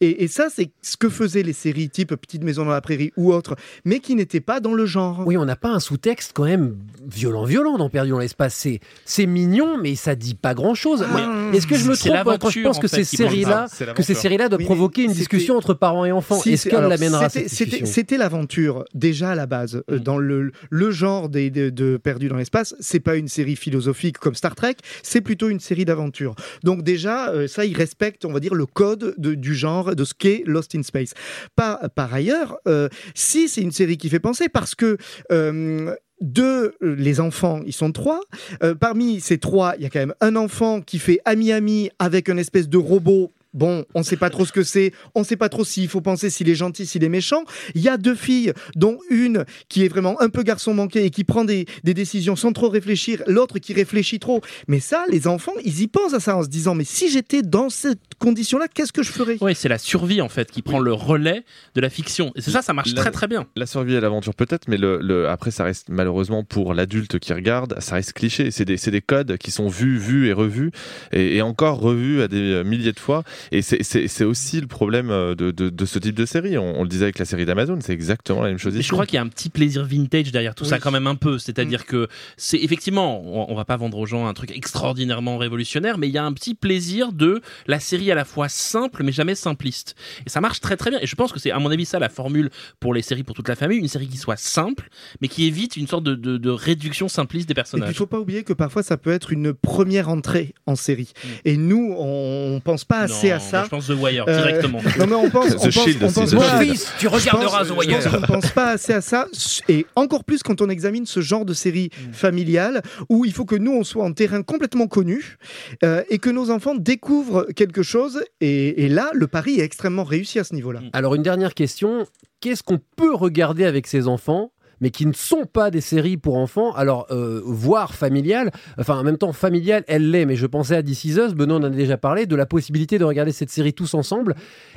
Et, et ça, c'est ce que faisaient les séries type Petite Maison dans la Prairie ou autres, mais qui n'étaient pas dans le genre. Oui, on n'a pas un sous-texte quand même violent, violent dans Perdu dans l'espace. C'est, c'est mignon, mais ça dit pas grand-chose. Ah. Est-ce que je me trompe quand je pense en que fait, ces ça. C'est que ces séries-là doivent Oui, provoquer une discussion entre parents et enfants Si, Est-ce c'est- qu'elle l'amènera c'était- l'aventure déjà à la base euh, Mm. dans le, le genre des, de, de Perdu dans l'espace. C'est pas une série philosophique comme Star Trek, c'est plutôt une série d'aventure. Donc déjà euh, ça, il respecte, on va dire, le code de- du genre de ce qu'est Lost in Space. Par, par ailleurs, euh, si c'est une série qui fait penser, parce que euh, de euh, les enfants, ils sont trois. Euh, parmi ces trois, il y a quand même un enfant qui fait ami-ami avec un espèce de robot Bon, on sait pas trop ce que c'est, on sait pas trop s'il faut penser s'il est gentil, s'il est méchant. Il y a deux filles, dont une qui est vraiment un peu garçon manqué et qui prend des, des décisions sans trop réfléchir, l'autre qui réfléchit trop. Mais ça, les enfants, ils y pensent à ça en se disant, mais si j'étais dans cette condition-là, qu'est-ce que je ferais? Oui, c'est la survie en fait qui prend le relais de la fiction. Et c'est ça, ça marche La- très très bien. La survie et l'aventure peut-être, mais le, le- après ça reste malheureusement pour l'adulte qui regarde, ça reste cliché. C'est des, c'est des codes qui sont vus, vus et revus, et, et encore revus à des euh, milliers de fois. Et c'est- aussi le problème euh, de, de, de ce type de série. On, on le disait avec la série d'Amazon, c'est exactement la même chose Mais ici. je crois qu'il y a un petit plaisir vintage derrière tout ça quand même un peu. C'est-à-dire que c'est effectivement, on, on va pas vendre aux gens un truc extraordinairement révolutionnaire, mais il y a un petit plaisir de la série à la fois simple mais jamais simpliste. Et ça marche très très bien. Et je pense que c'est à mon avis ça la formule pour les séries pour toute la famille, une série qui soit simple mais qui évite une sorte de, de- de réduction simpliste des Et puis, il personnages. faut pas oublier que parfois ça peut être une première entrée en série. Et nous, on pense pas assez À ça. moi, je pense The Wire Euh, directement. non mais on pense, [laughs] The on pense, Shield on pense fils, tu regarderas The Wire. Je pense pas assez à ça, et encore plus quand on examine ce genre de série familiale où il faut que nous on soit en terrain complètement connu euh, et que nos enfants découvrent quelque chose. Et, et là, le pari est extrêmement réussi à ce niveau-là. Alors une dernière question, qu'est-ce qu'on peut regarder avec ses enfants mais qui ne sont pas des séries pour enfants, alors euh, voire familiales, enfin en même temps familiale, elle l'est, mais je pensais à This Is Us, Benoît en a déjà parlé, de la possibilité de regarder cette série tous ensemble.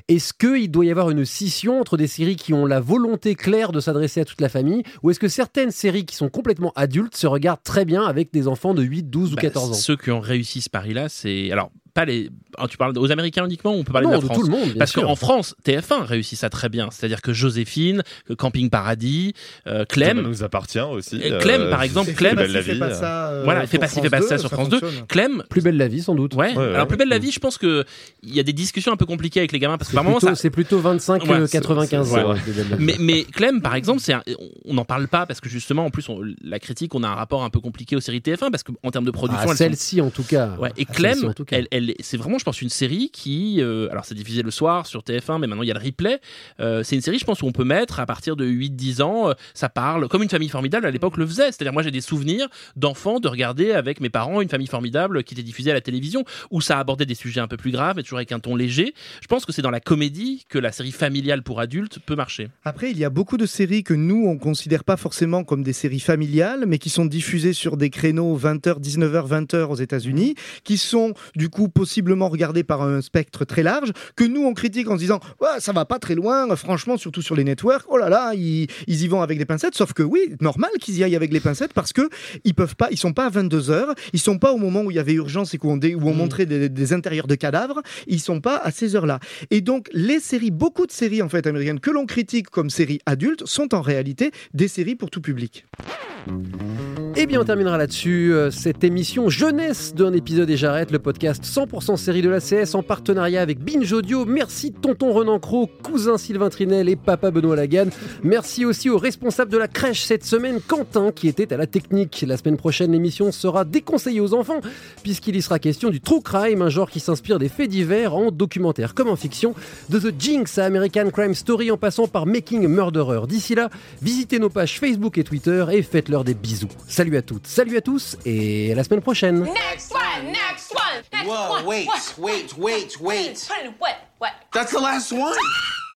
Est-ce qu'il doit y avoir une scission entre des séries qui ont la volonté claire de s'adresser à toute la famille, ou est-ce que certaines séries qui sont complètement adultes se regardent très bien avec des enfants de 8, 12 ou Bah, 14 ans? Ceux qui ont réussi ce pari-là, c'est alors pas les. ah, tu parles aux Américains uniquement ou on peut parler Non, de la de France tout le monde, bien Parce qu'en France, TF1 réussit ça très bien. C'est-à-dire que Joséphine, que Camping Paradis, euh, Clem. Ça nous appartient aussi. Clem, euh, par exemple, Clem. Belle la vie. pas ça, euh, voilà, fait pas fait pas 2, ça sur ça France 2. fonctionne. Clem. Plus belle la vie sans doute. Ouais, Ouais, alors ouais. plus belle la vie, je pense que il y a des discussions un peu compliquées avec les gamins parce que C'est par ça. c'est plutôt 25 Ouais, euh, c'est- 95 c'est- ans, Plus. Mais, mais Clem, par exemple, c'est un- on n'en parle pas parce que justement, en plus, on- la critique, on a un rapport un peu compliqué aux séries TF1 parce qu'en termes de production, Ah, celle-ci en tout cas. Ouais, et Ah, Clem, elle, elle- c'est vraiment, je pense, une série qui, euh, alors c'est diffusé le soir sur TF1, mais maintenant il y a le replay. Euh, c'est une série, je pense, où on peut mettre à partir de 8-10 ans, euh, ça parle comme une famille formidable à l'époque le faisait. C'est-à-dire, moi j'ai des souvenirs d'enfants de regarder avec mes parents une famille formidable qui était diffusée à la télévision, où ça abordait des sujets un peu plus graves, mais toujours avec un ton léger. Je pense que c'est dans la comédie que la série familiale pour adultes peut marcher. Après, il y a beaucoup de séries que nous, on considère pas forcément comme des séries familiales, mais qui sont diffusées sur des créneaux 20h, 19h, 20h aux États-Unis, qui sont du coup possiblement regardées par un spectre très large, que nous, on critique en se disant ouais, ça va pas très loin, franchement, surtout sur les networks, oh là là, ils, ils y vont avec des pincettes. Sauf que oui, normal qu'ils y aillent avec les pincettes parce que ils peuvent pas, ils sont pas à 22h, ils sont pas au moment où il y avait urgence et où on, dé- où on montrait des, des intérieurs de cadavres, ils sont pas à ces heures-là. Et donc, les séries, beaucoup de séries en fait américaines que l'on critique comme séries adultes sont en réalité des séries pour tout public. Eh bien, on terminera là-dessus euh, cette émission jeunesse d'un épisode et j'arrête le podcast 100% série de la CS en partenariat avec Binge Audio. Merci tonton Renan Cro, cousin Sylvain Trinel et papa Benoît Lagan. Merci aussi au responsable de la crèche cette semaine, Quentin, qui était à la technique. La semaine prochaine, l'émission sera déconseillée aux enfants puisqu'il y sera question du true crime, un genre qui s'inspire des faits divers en documentaire comme en fiction, de The Jinx à American Crime Story en passant par Making a Murderer. D'ici là, visitez nos pages Facebook et Twitter et faites-leur des bisous. Salut à toutes, salut à tous et à la semaine prochaine. Next one, next one, next one. Wait, wait, wait, wait. What? What? That's the last one. [laughs]